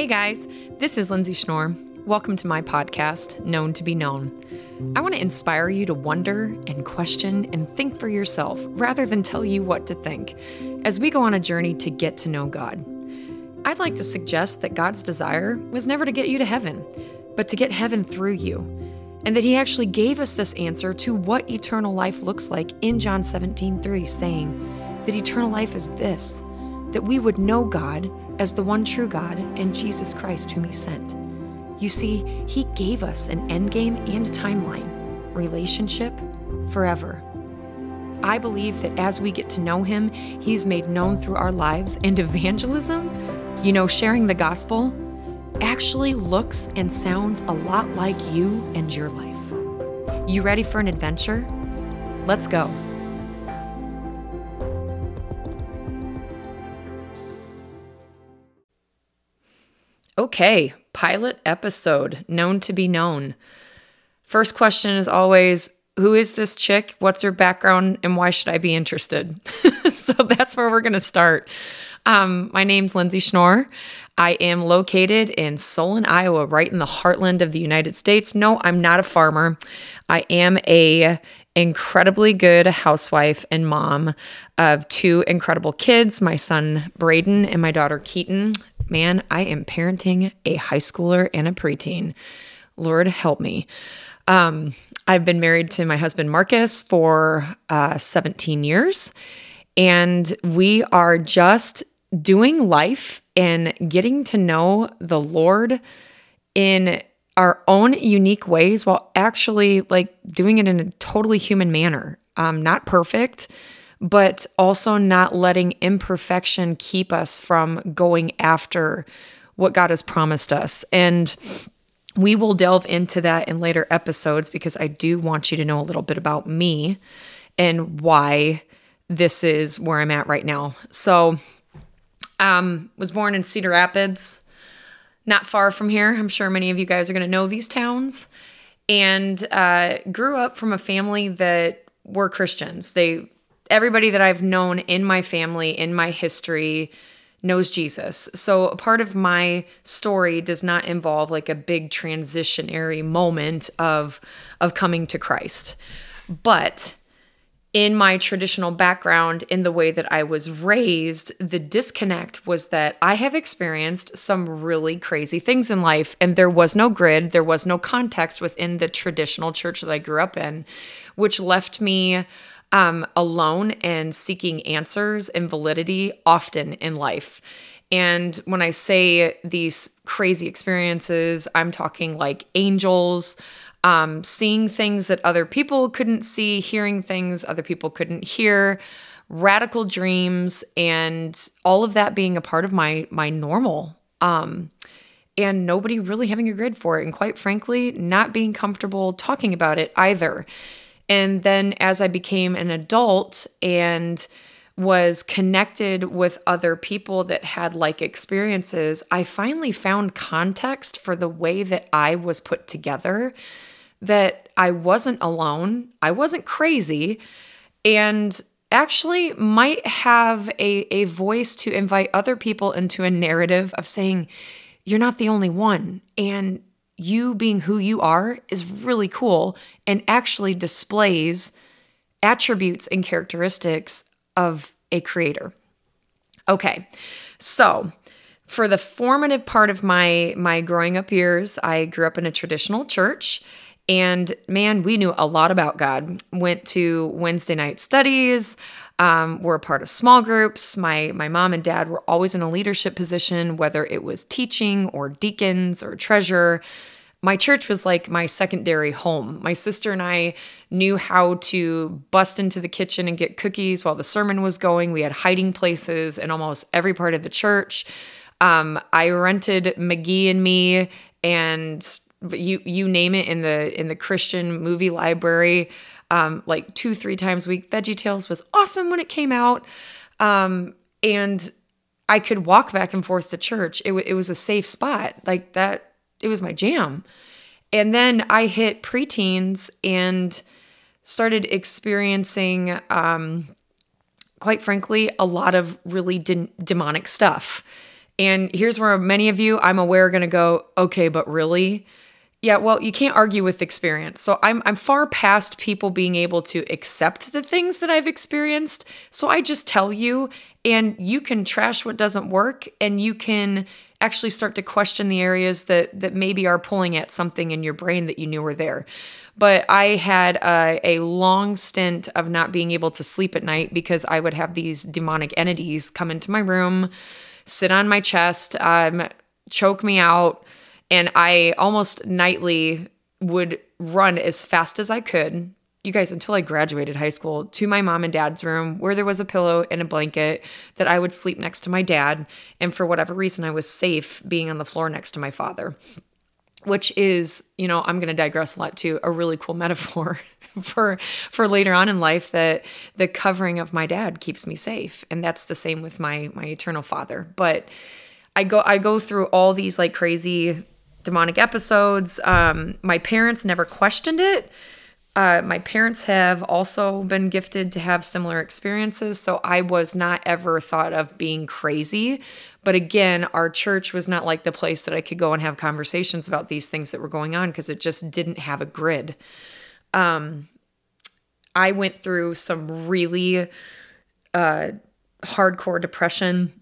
Hey guys, this is Lyndsie Schnoor. Welcome to my podcast, Known to Be Known. I want to inspire you to wonder and question and think for yourself rather than tell you what to think as we go on a journey to get to know God. I'd like to suggest that God's desire was never to get you to heaven, but to get heaven through you, and that He actually gave us this answer to what eternal life looks like in John 17 3, saying that eternal life is this that we would know God as the one true God and Jesus Christ, whom He sent. You see, He gave us an endgame and a timeline relationship forever. I believe that as we get to know Him, He's made known through our lives, and evangelism, you know, sharing the gospel, actually looks and sounds a lot like you and your life. You ready for an adventure? Let's go. Okay, pilot episode, known to be known. First question is always Who is this chick? What's her background? And why should I be interested? so that's where we're going to start. Um, my name's Lyndsie Schnoor. I am located in Solon, Iowa, right in the heartland of the United States. No, I'm not a farmer. I am a incredibly good housewife and mom of two incredible kids, my son Braden and my daughter Keaton man, I am parenting a high schooler and a preteen. Lord help me. Um, I've been married to my husband Marcus for uh, 17 years, and we are just doing life and getting to know the Lord in our own unique ways while actually like doing it in a totally human manner. Um, not perfect, but also not letting imperfection keep us from going after what God has promised us. And we will delve into that in later episodes because I do want you to know a little bit about me and why this is where I'm at right now. So, um, was born in Cedar Rapids, not far from here. I'm sure many of you guys are going to know these towns, and uh, grew up from a family that were Christians. They everybody that I've known in my family, in my history, knows Jesus. So a part of my story does not involve like a big transitionary moment of of coming to Christ. But in my traditional background, in the way that I was raised, the disconnect was that I have experienced some really crazy things in life, and there was no grid, there was no context within the traditional church that I grew up in, which left me um, alone and seeking answers and validity often in life. And when I say these crazy experiences, I'm talking like angels, um, seeing things that other people couldn't see, hearing things other people couldn't hear, radical dreams, and all of that being a part of my my normal. Um, and nobody really having a grid for it, and quite frankly, not being comfortable talking about it either. And then as I became an adult and was connected with other people that had like experiences, I finally found context for the way that I was put together, that I wasn't alone, I wasn't crazy, and actually might have a, a voice to invite other people into a narrative of saying, You're not the only one. And you being who you are is really cool and actually displays attributes and characteristics of a creator. Okay. So, for the formative part of my my growing up years, I grew up in a traditional church and man, we knew a lot about God. Went to Wednesday night studies, um, were a part of small groups. My my mom and dad were always in a leadership position, whether it was teaching or deacons or treasurer. My church was like my secondary home. My sister and I knew how to bust into the kitchen and get cookies while the sermon was going. We had hiding places in almost every part of the church. Um, I rented McGee and Me and you you name it in the in the Christian movie library um, like two three times a week. Veggie Tales was awesome when it came out, um, and I could walk back and forth to church. It, w- it was a safe spot like that. It was my jam. And then I hit preteens and started experiencing, um, quite frankly, a lot of really de- demonic stuff And here's where many of you, I'm aware, are going to go, okay, but really? Yeah, well, you can't argue with experience. So I'm I'm far past people being able to accept the things that I've experienced. So I just tell you and you can trash what doesn't work and you can actually start to question the areas that that maybe are pulling at something in your brain that you knew were there. But I had a, a long stint of not being able to sleep at night because I would have these demonic entities come into my room, sit on my chest, um, choke me out and I almost nightly would run as fast as I could. You guys, until I graduated high school, to my mom and dad's room where there was a pillow and a blanket that I would sleep next to my dad. And for whatever reason, I was safe being on the floor next to my father, which is, you know, I'm going to digress a lot too, a really cool metaphor for for later on in life that the covering of my dad keeps me safe and that's the same with my my eternal father but i go i go through all these like crazy demonic episodes. Um, my parents never questioned it. Uh, my parents have also been gifted to have similar experiences, so I was not ever thought of being crazy. But again, our church was not like the place that I could go and have conversations about these things that were going on because it just didn't have a grid. Um, I went through some really uh, hardcore depression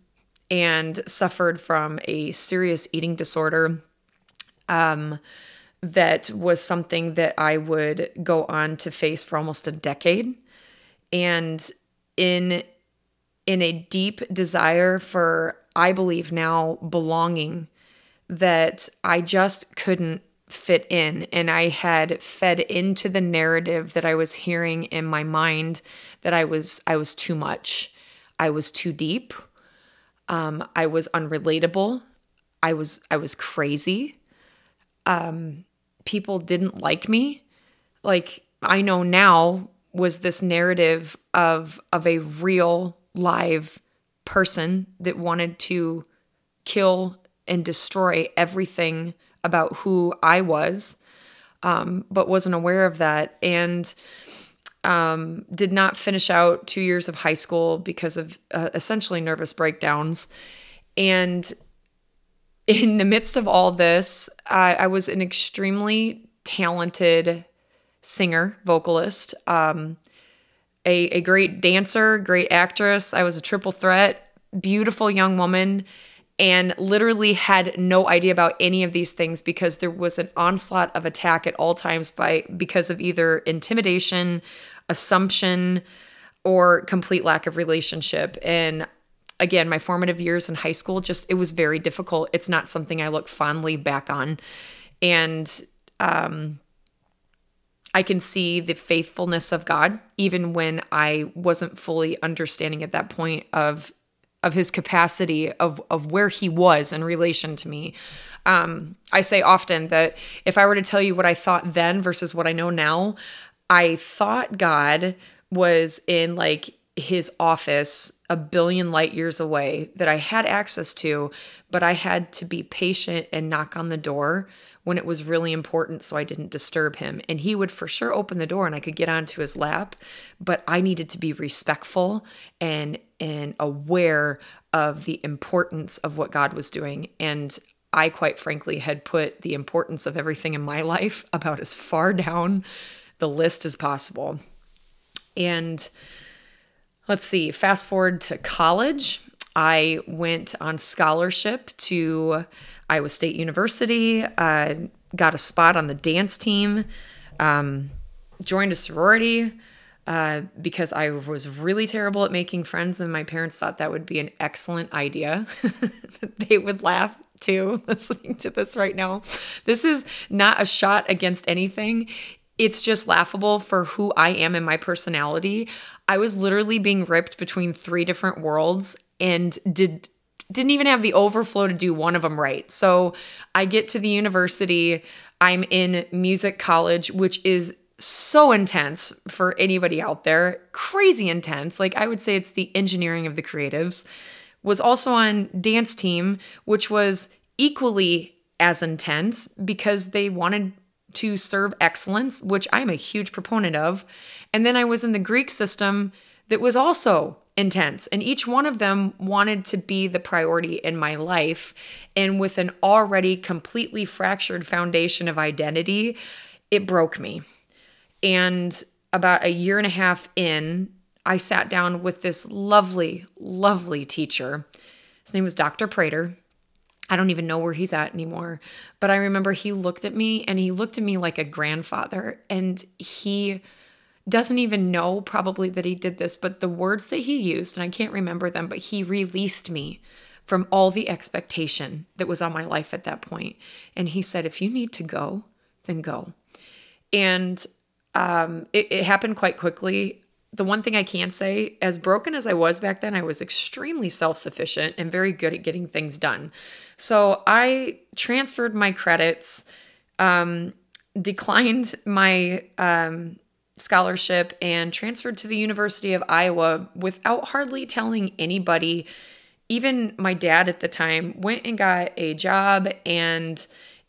and suffered from a serious eating disorder um, that was something that I would go on to face for almost a decade. And in in a deep desire for I believe now belonging that I just couldn't fit in and I had fed into the narrative that I was hearing in my mind that I was I was too much. I was too deep. Um, I was unrelatable. I was I was crazy um, people didn't like me. Like I know now was this narrative of of a real live person that wanted to kill and destroy everything about who I was, um, but wasn't aware of that and um, did not finish out two years of high school because of uh, essentially nervous breakdowns. And in the midst of all this, I, I was an extremely talented singer, vocalist, um, a, a great dancer, great actress. I was a triple threat, beautiful young woman, and literally had no idea about any of these things because there was an onslaught of attack at all times by because of either intimidation, assumption, or complete lack of relationship. And again, my formative years in high school, just it was very difficult. It's not something I look fondly back on. And um, I can see the faithfulness of God, even when I wasn't fully understanding at that point of of his capacity of of where he was in relation to me. Um, I say often that if I were to tell you what I thought then versus what I know now, I thought God was in like his office a billion light years away that I had access to, but I had to be patient and knock on the door when it was really important so I didn't disturb him. And he would for sure open the door and I could get onto his lap, but I needed to be respectful and and aware of the importance of what God was doing and I quite frankly had put the importance of everything in my life about as far down the list as possible. And let's see, fast forward to college. I went on scholarship to Iowa State University, uh, got a spot on the dance team, um, joined a sorority uh, because I was really terrible at making friends, and my parents thought that would be an excellent idea. they would laugh too listening to this right now. This is not a shot against anything. It's just laughable for who I am and my personality. I was literally being ripped between three different worlds and did didn't even have the overflow to do one of them right. So I get to the university, I'm in music college, which is so intense for anybody out there, crazy intense. Like I would say it's the engineering of the creatives. Was also on dance team, which was equally as intense because they wanted to serve excellence, which I'm a huge proponent of. And then I was in the Greek system that was also intense. And each one of them wanted to be the priority in my life. And with an already completely fractured foundation of identity, it broke me. And about a year and a half in, I sat down with this lovely, lovely teacher. His name was Dr. Prater. I don't even know where he's at anymore. But I remember he looked at me and he looked at me like a grandfather. And he doesn't even know probably that he did this, but the words that he used, and I can't remember them, but he released me from all the expectation that was on my life at that point. And he said, if you need to go, then go. And um, it, it happened quite quickly. The one thing I can say, as broken as I was back then, I was extremely self sufficient and very good at getting things done. So I transferred my credits, um, declined my um, scholarship and transferred to the University of Iowa without hardly telling anybody. Even my dad at the time went and got a job and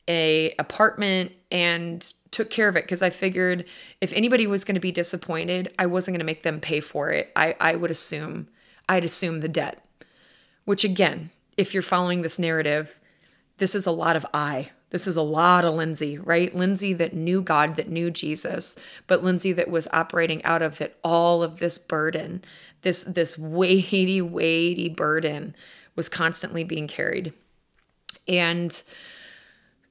a apartment and took care of it because I figured if anybody was going to be disappointed, I wasn't going to make them pay for it. I, I would assume, I'd assume the debt. Which again, if you're following this narrative, this is a lot of I. This is a lot of Lyndsie, right? Lyndsie that knew God, that knew Jesus, but Lyndsie that was operating out of that all of this burden, this this weighty, weighty burden was constantly being carried. And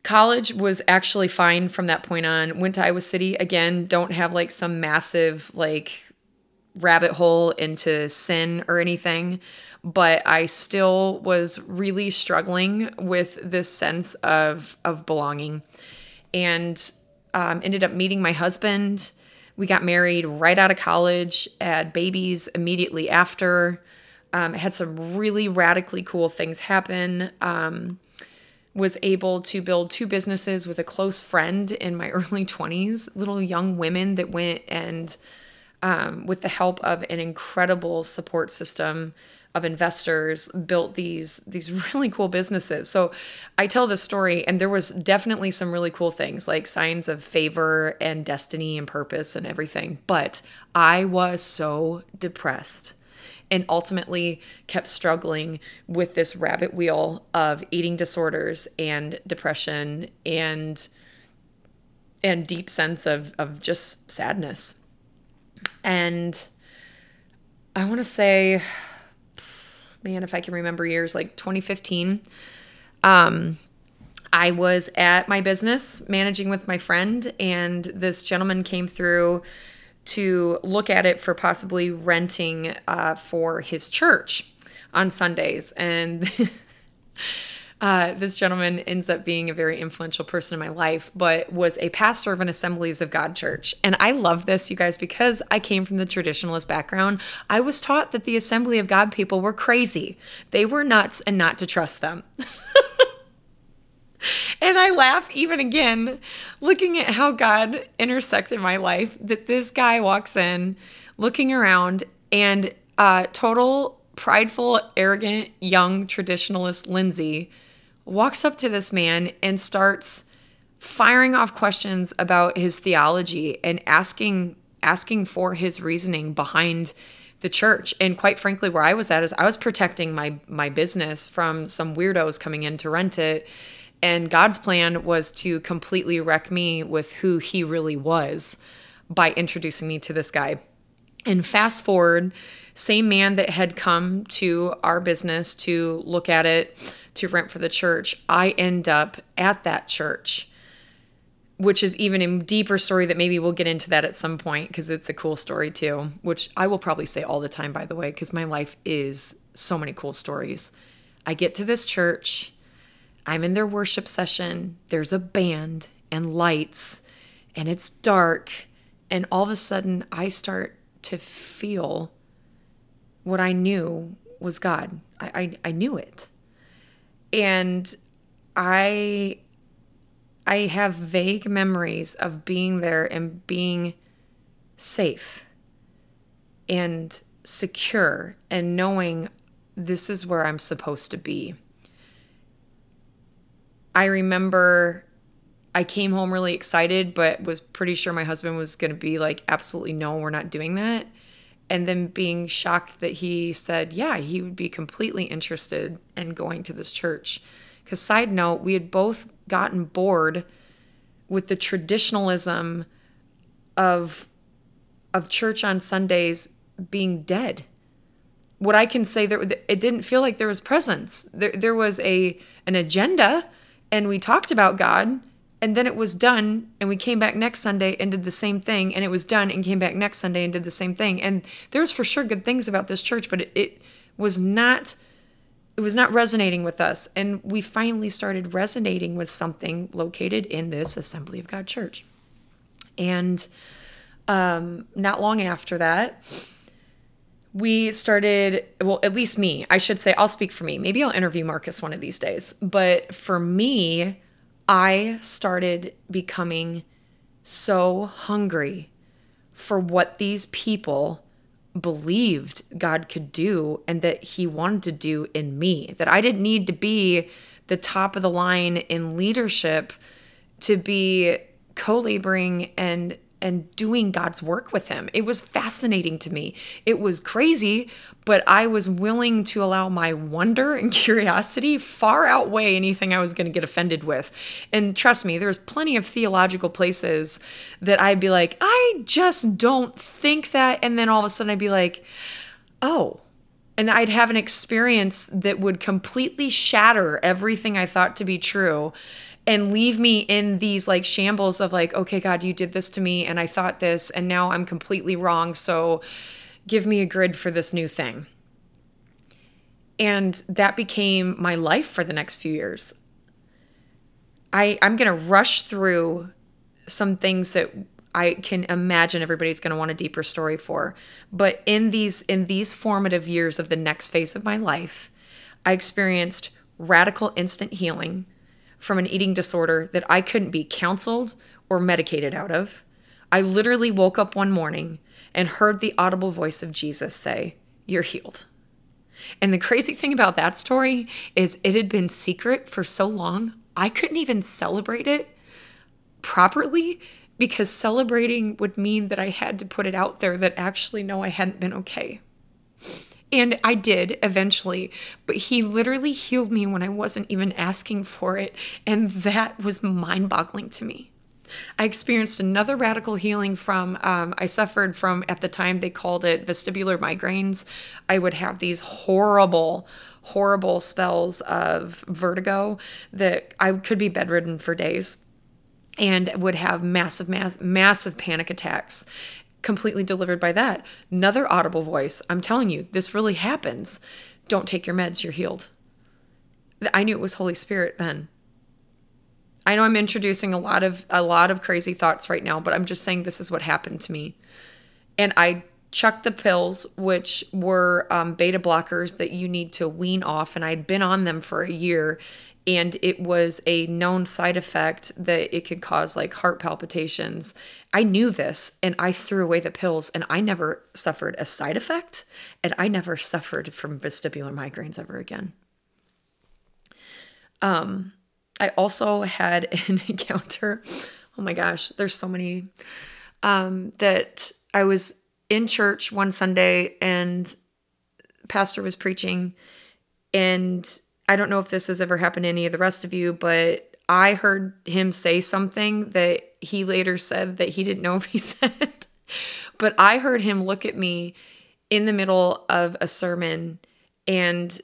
college was actually fine from that point on. Went to Iowa City again, don't have like some massive like rabbit hole into sin or anything but I still was really struggling with this sense of of belonging, and um, ended up meeting my husband. We got married right out of college, had babies immediately after. Um, had some really radically cool things happen. Um, was able to build two businesses with a close friend in my early 20s, little young women that went and, um, with the help of an incredible support system, of investors built these these really cool businesses. So I tell this story and there was definitely some really cool things like signs of favor and destiny and purpose and everything. But I was so depressed and ultimately kept struggling with this rabbit wheel of eating disorders and depression and and deep sense of of just sadness. And I want to say man, if I can remember years, like 2015. Um, I was at my business managing with my friend, and this gentleman came through to look at it for possibly renting uh, for his church on Sundays. And Uh, this gentleman ends up being a very influential person in my life, but was a pastor of an Assemblies of God church. And I love this, you guys, because I came from the traditionalist background. I was taught that the Assembly of God people were crazy, they were nuts, and not to trust them. and I laugh even again looking at how God intersected my life that this guy walks in looking around and uh, total prideful, arrogant, young traditionalist Lyndsie walks up to this man and starts firing off questions about his theology and asking asking for his reasoning behind the church. And quite frankly where i was at is i was protecting my my business from some weirdos coming in to rent it and god's plan was to completely wreck me with who he really was by introducing me to this guy and fast forward same man that had come to our business to look at it to rent for the church, I end up at that church, which is even a deeper story that maybe we'll get into that at some point because it's a cool story too, which I will probably say all the time, by the way, because my life is so many cool stories. I get to this church, I'm in their worship session, there's a band and lights, and it's dark. And all of a sudden, I start to feel what I knew was God. I, I, I knew it and I I have vague memories of being there and being safe and secure and knowing this is where I'm supposed to be. I remember I came home really excited, but was pretty sure my husband was going to be like, absolutely no, we're not doing that. and then being shocked that he said, yeah, he would be completely interested in going to this church. Because, side note, we had both gotten bored with the traditionalism of of church on Sundays being dead. What I can say there it didn't feel like there was presence. There there was a an agenda and we talked about God and then it was done and we came back next Sunday and did the same thing and it was done and came back next Sunday and did the same thing. And there was for sure good things about this church, but it, it was not it was not resonating with us and we finally started resonating with something located in this Assembly of God church. And um, not long after that, we started, well, at least me, I should say, I'll speak for me. Maybe I'll interview Marcus one of these days. But for me, I started becoming so hungry for what these people believed God could do and that He wanted to do in me. That I didn't need to be the top of the line in leadership to be co laboring and and doing God's work with him. It was fascinating to me. It was crazy, but I was willing to allow my wonder and curiosity far outweigh anything I was going to get offended with. And trust me, there's plenty of theological places that I'd be like, I just don't think that. And then all of a sudden I'd be like, oh, and I'd have an experience that would completely shatter everything I thought to be true and leave me in these like shambles of like, okay, God, you did this to me and I thought this and now I'm completely wrong. So give me a grid for this new thing. And that became my life for the next few years. I, I'm going to rush through some things that I can imagine everybody's going to want a deeper story for. But in these in these formative years of the next phase of my life, I experienced radical instant healing from an eating disorder that I couldn't be counseled or medicated out of. I literally woke up one morning and heard the audible voice of Jesus say, You're healed. And the crazy thing about that story is it had been secret for so long, I couldn't even celebrate it properly because celebrating would mean that I had to put it out there that actually, no, I hadn't been okay. And I did eventually, but he literally healed me when I wasn't even asking for it. And that was mind boggling to me. I experienced another radical healing from, um, I suffered from, at the time they called it vestibular migraines. I would have these horrible, horrible spells of vertigo that I could be bedridden for days and would have massive, mass, massive panic attacks completely delivered by that. Another audible voice. I'm telling you, this really happens. Don't take your meds, you're healed. I knew it was Holy Spirit then. I know I'm introducing a lot of a lot of crazy thoughts right now, but I'm just saying this is what happened to me. And I chucked the pills, which were um, beta blockers that you need to wean off, and I'd been on them for a year, and it was a known side effect that it could cause like heart palpitations. I knew this and I threw away the pills and I never suffered a side effect and I never suffered from vestibular migraines ever again. Um I also had an encounter. Oh my gosh, there's so many um that I was in church one Sunday and pastor was preaching and I don't know if this has ever happened to any of the rest of you, but I heard him say something that he later said that he didn't know if he said. but I heard him look at me in the middle of a sermon and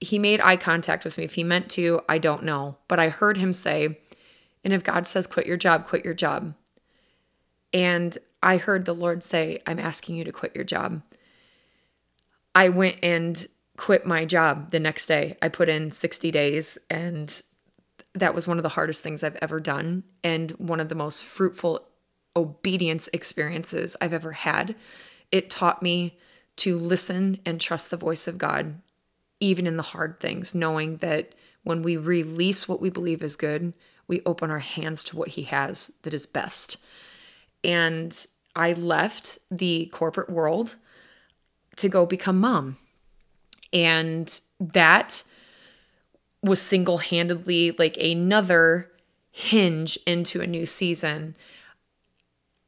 he made eye contact with me. If he meant to, I don't know. But I heard him say, and if God says quit your job, quit your job. And I heard the Lord say, I'm asking you to quit your job. I went and quit my job the next day. I put in 60 days and that was one of the hardest things I've ever done and one of the most fruitful obedience experiences I've ever had. It taught me to listen and trust the voice of God even in the hard things, knowing that when we release what we believe is good, we open our hands to what he has that is best. And I left the corporate world to go become mom. And that was single handedly like another hinge into a new season.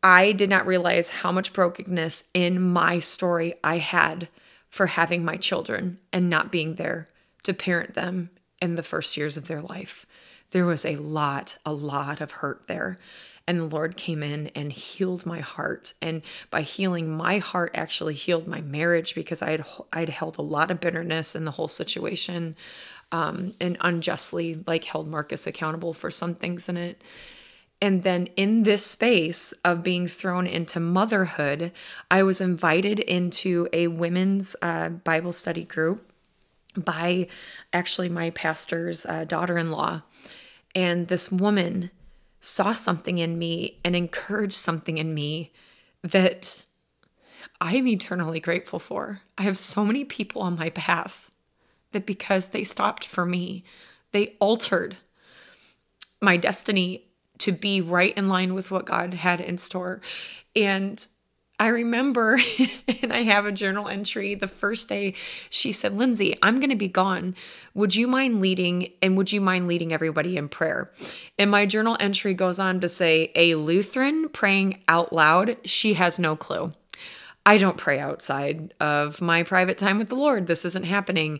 I did not realize how much brokenness in my story I had for having my children and not being there to parent them in the first years of their life. There was a lot, a lot of hurt there. And the Lord came in and healed my heart. And by healing my heart, actually healed my marriage because I had I'd held a lot of bitterness in the whole situation, um, and unjustly like held Marcus accountable for some things in it. And then in this space of being thrown into motherhood, I was invited into a women's uh, Bible study group by actually my pastor's uh, daughter in law. And this woman saw something in me and encouraged something in me that I am eternally grateful for. I have so many people on my path that because they stopped for me, they altered my destiny to be right in line with what God had in store. And I remember, and I have a journal entry the first day she said, Lyndsie, I'm going to be gone. Would you mind leading? And would you mind leading everybody in prayer? And my journal entry goes on to say, a Lutheran praying out loud, she has no clue. I don't pray outside of my private time with the Lord. This isn't happening.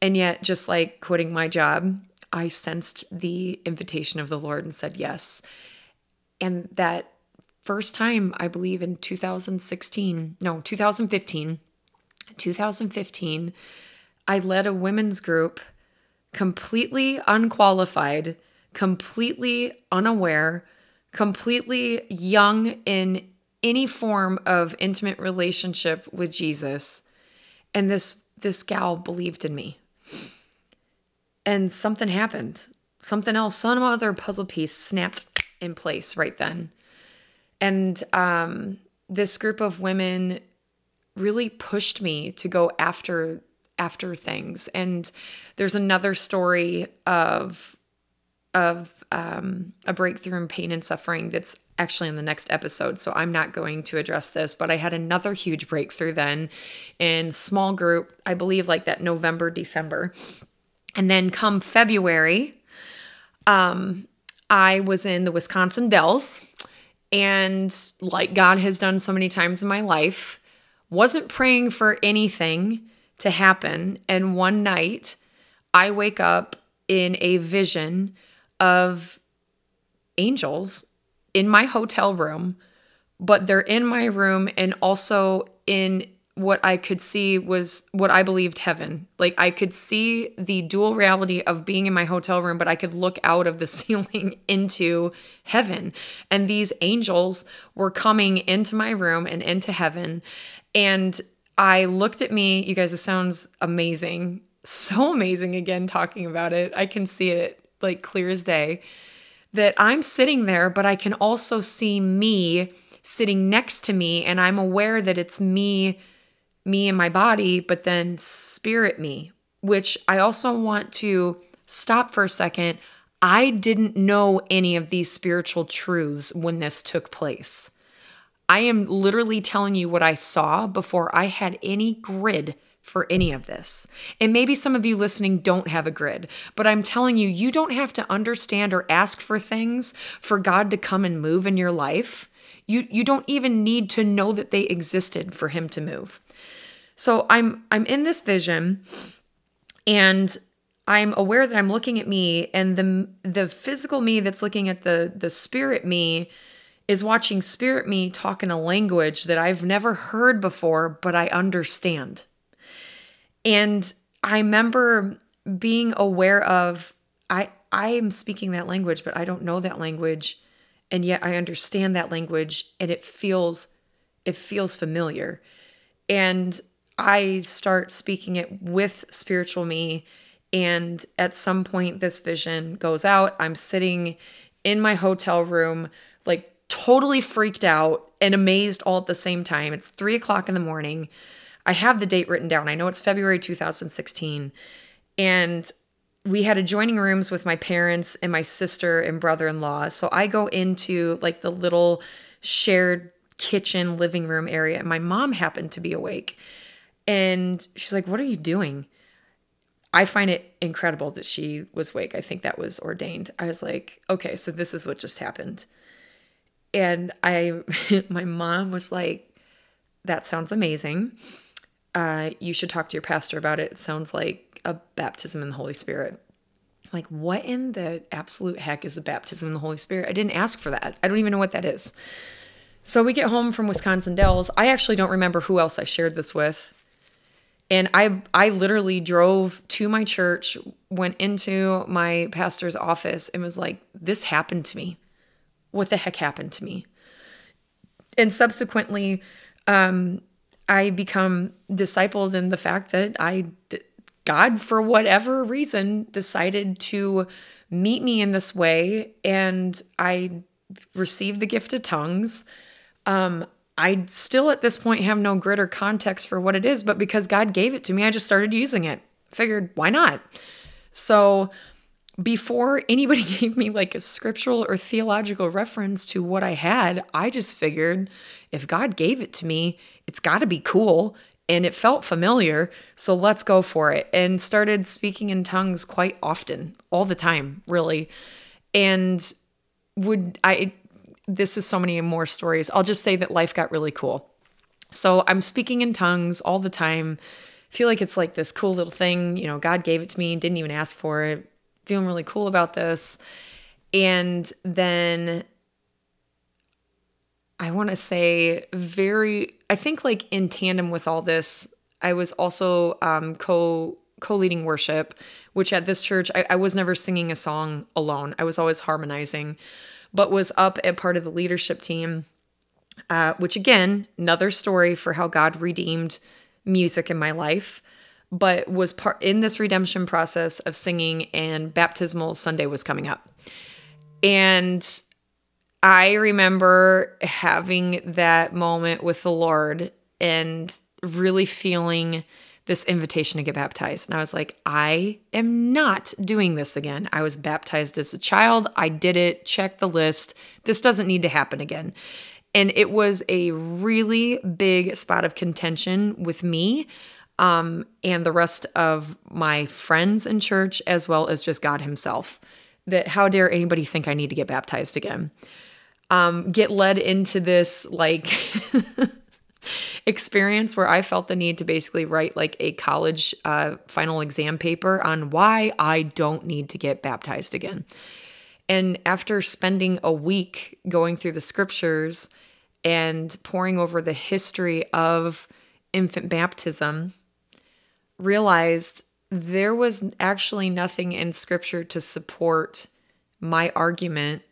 And yet, just like quitting my job, I sensed the invitation of the Lord and said yes. And that first time, I believe in 2016, no, 2015, 2015, I led a women's group completely unqualified, completely unaware, completely young in any form of intimate relationship with Jesus. And this this gal believed in me and something happened. Something else, some other puzzle piece snapped in place right then. And um, this group of women really pushed me to go after after things. And there's another story of of um, a breakthrough in pain and suffering that's actually in the next episode. So I'm not going to address this, but I had another huge breakthrough then in small group, I believe like that November, December. And then come February, um, I was in the Wisconsin Dells. And like God has done so many times in my life, wasn't praying for anything to happen. And one night, I wake up in a vision of angels in my hotel room, but they're in my room and also in what I could see was what I believed heaven. Like I could see the dual reality of being in my hotel room, but I could look out of the ceiling into heaven. And these angels were coming into my room and into heaven. And I looked at me, you guys, it sounds amazing. So amazing again talking about it. I can see it like clear as day that I'm sitting there, but I can also see me sitting next to me and I'm aware that it's me me and my body, but then spirit me, which I also want to stop for a second. I didn't know any of these spiritual truths when this took place. I am literally telling you what I saw before I had any grid for any of this. And maybe some of you listening don't have a grid, but I'm telling you, you don't have to understand or ask for things for God to come and move in your life. You, you don't even need to know that they existed for Him to move. So I'm I'm in this vision and I'm aware that I'm looking at me and the the physical me that's looking at the the spirit me is watching spirit me talk in a language that I've never heard before but I understand. And I remember being aware of I I am speaking that language but I don't know that language and yet I understand that language and it feels it feels familiar. And I start speaking it with spiritual me. And at some point, this vision goes out. I'm sitting in my hotel room, like totally freaked out and amazed all at the same time. It's three o'clock in the morning. I have the date written down. I know it's February 2016. And we had adjoining rooms with my parents and my sister and brother in law. So I go into like the little shared kitchen living room area. And my mom happened to be awake. And she's like, What are you doing? I find it incredible that she was awake. I think that was ordained. I was like, Okay, so this is what just happened. And I, my mom was like, that sounds amazing. Uh, you should talk to your pastor about it. It sounds like a baptism in the Holy Spirit. Like, what in the absolute heck is a baptism in the Holy Spirit? I didn't ask for that. I don't even know what that is. So we get home from Wisconsin Dells. I actually don't remember who else I shared this with. And I I literally drove to my church, went into my pastor's office and was like, this happened to me. What the heck happened to me? And subsequently, um, I become discipled in the fact that I God, for whatever reason, decided to meet me in this way, and I received the gift of tongues. Um, I still at this point have no grit or context for what it is, but because God gave it to me, I just started using it. Figured, why not? So, before anybody gave me like a scriptural or theological reference to what I had, I just figured if God gave it to me, it's got to be cool and it felt familiar. So let's go for it. And started speaking in tongues quite often, all the time, really. And would I, this is so many more stories. I'll just say that life got really cool. So I'm speaking in tongues all the time. Feel like it's like this cool little thing. You know, God gave it to me, didn't even ask for it. Feeling really cool about this. And then I want to say very I think like in tandem with all this, I was also um, co co-leading worship, which at this church I, I was never singing a song alone. I was always harmonizing, but was up at part of the leadership team. Uh, which again, another story for how God redeemed music in my life, but was part in this redemption process of singing, and baptismal Sunday was coming up. And I remember having that moment with the Lord and really feeling this invitation to get baptized. And I was like, I am not doing this again. I was baptized as a child. I did it, check the list. This doesn't need to happen again. And it was a really big spot of contention with me um, and the rest of my friends in church, as well as just God Himself. That how dare anybody think I need to get baptized again? um, get led into this like experience where I felt the need to basically write like a college uh, final exam paper on why I don't need to get baptized again. And after spending a week going through the scriptures and poring over the history of infant baptism, realized there was actually nothing in scripture to support my argument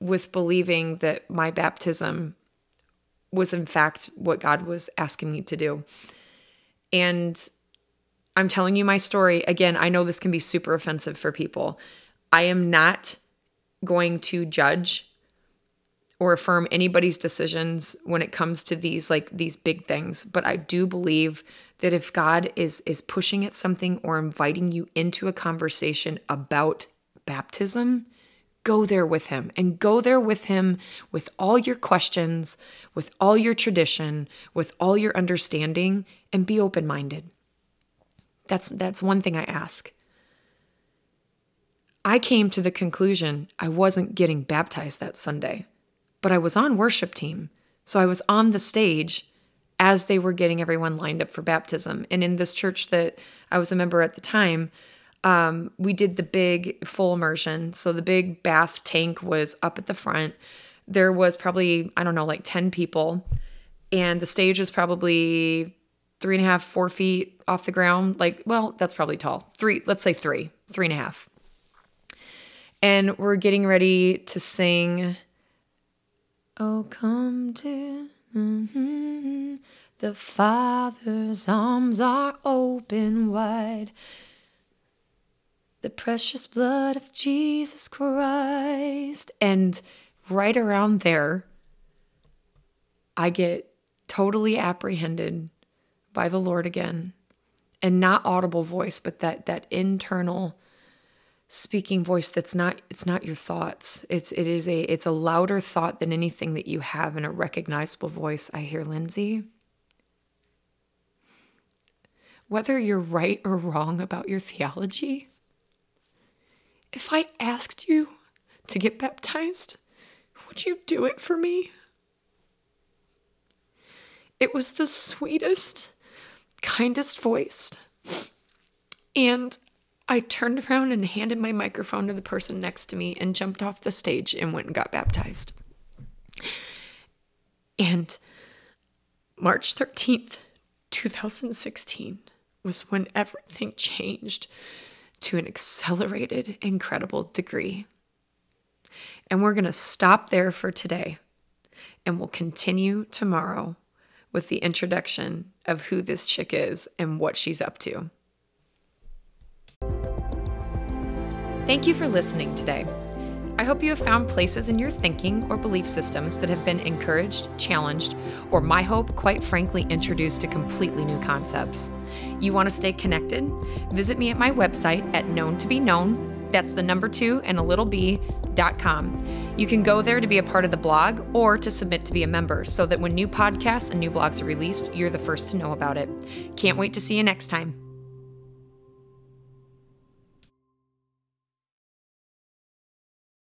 with believing that my baptism was in fact what God was asking me to do. And I'm telling you my story. Again, I know this can be super offensive for people. I am not going to judge or affirm anybody's decisions when it comes to these like these big things but i do believe that if god is is pushing at something or inviting you into a conversation about baptism go there with him and go there with him with all your questions, with all your tradition, with all your understanding and be open-minded. That's that's one thing I ask. I came to the conclusion I wasn't getting baptized that Sunday, but I was on worship team. So I was on the stage as they were getting everyone lined up for baptism. And in this church that I was a member at the time, um, we did the big full immersion. So the big bath tank was up at the front. There was probably, I don't know, like 10 people. And the stage was probably three and a half, four feet off the ground. Like, well, that's probably tall. Three, let's say three, three and a half. And we're getting ready to sing. Oh, come to mm-hmm, the Father's arms are open wide the precious blood of Jesus Christ. And right around there, I get totally apprehended by the Lord again. And not audible voice, but that that internal speaking voice that's not it's not your thoughts. It's it is a it's a louder thought than anything that you have in a recognizable voice. I hear Lyndsie. Whether you're right or wrong about your theology, if I asked you to get baptized, Would you do it for me? It was the sweetest, kindest voice. And I turned around and handed my microphone to the person next to me and jumped off the stage and went and got baptized. And March 13th, 2016 was when everything changed to an accelerated, incredible degree. And we're going to stop there for today. And we'll continue tomorrow with the introduction of who this chick is and what she's up to. Thank you for listening today. I hope you have found places in your thinking or belief systems that have been encouraged, challenged, or my hope, quite frankly, introduced to completely new concepts. You want to stay connected? Visit me at my website at known to be known. That's the number two and a little b dot com. You can go there to be a part of the blog or to submit to be a member so that when new podcasts and new blogs are released, you're the first to know about it. Can't wait to see you next time.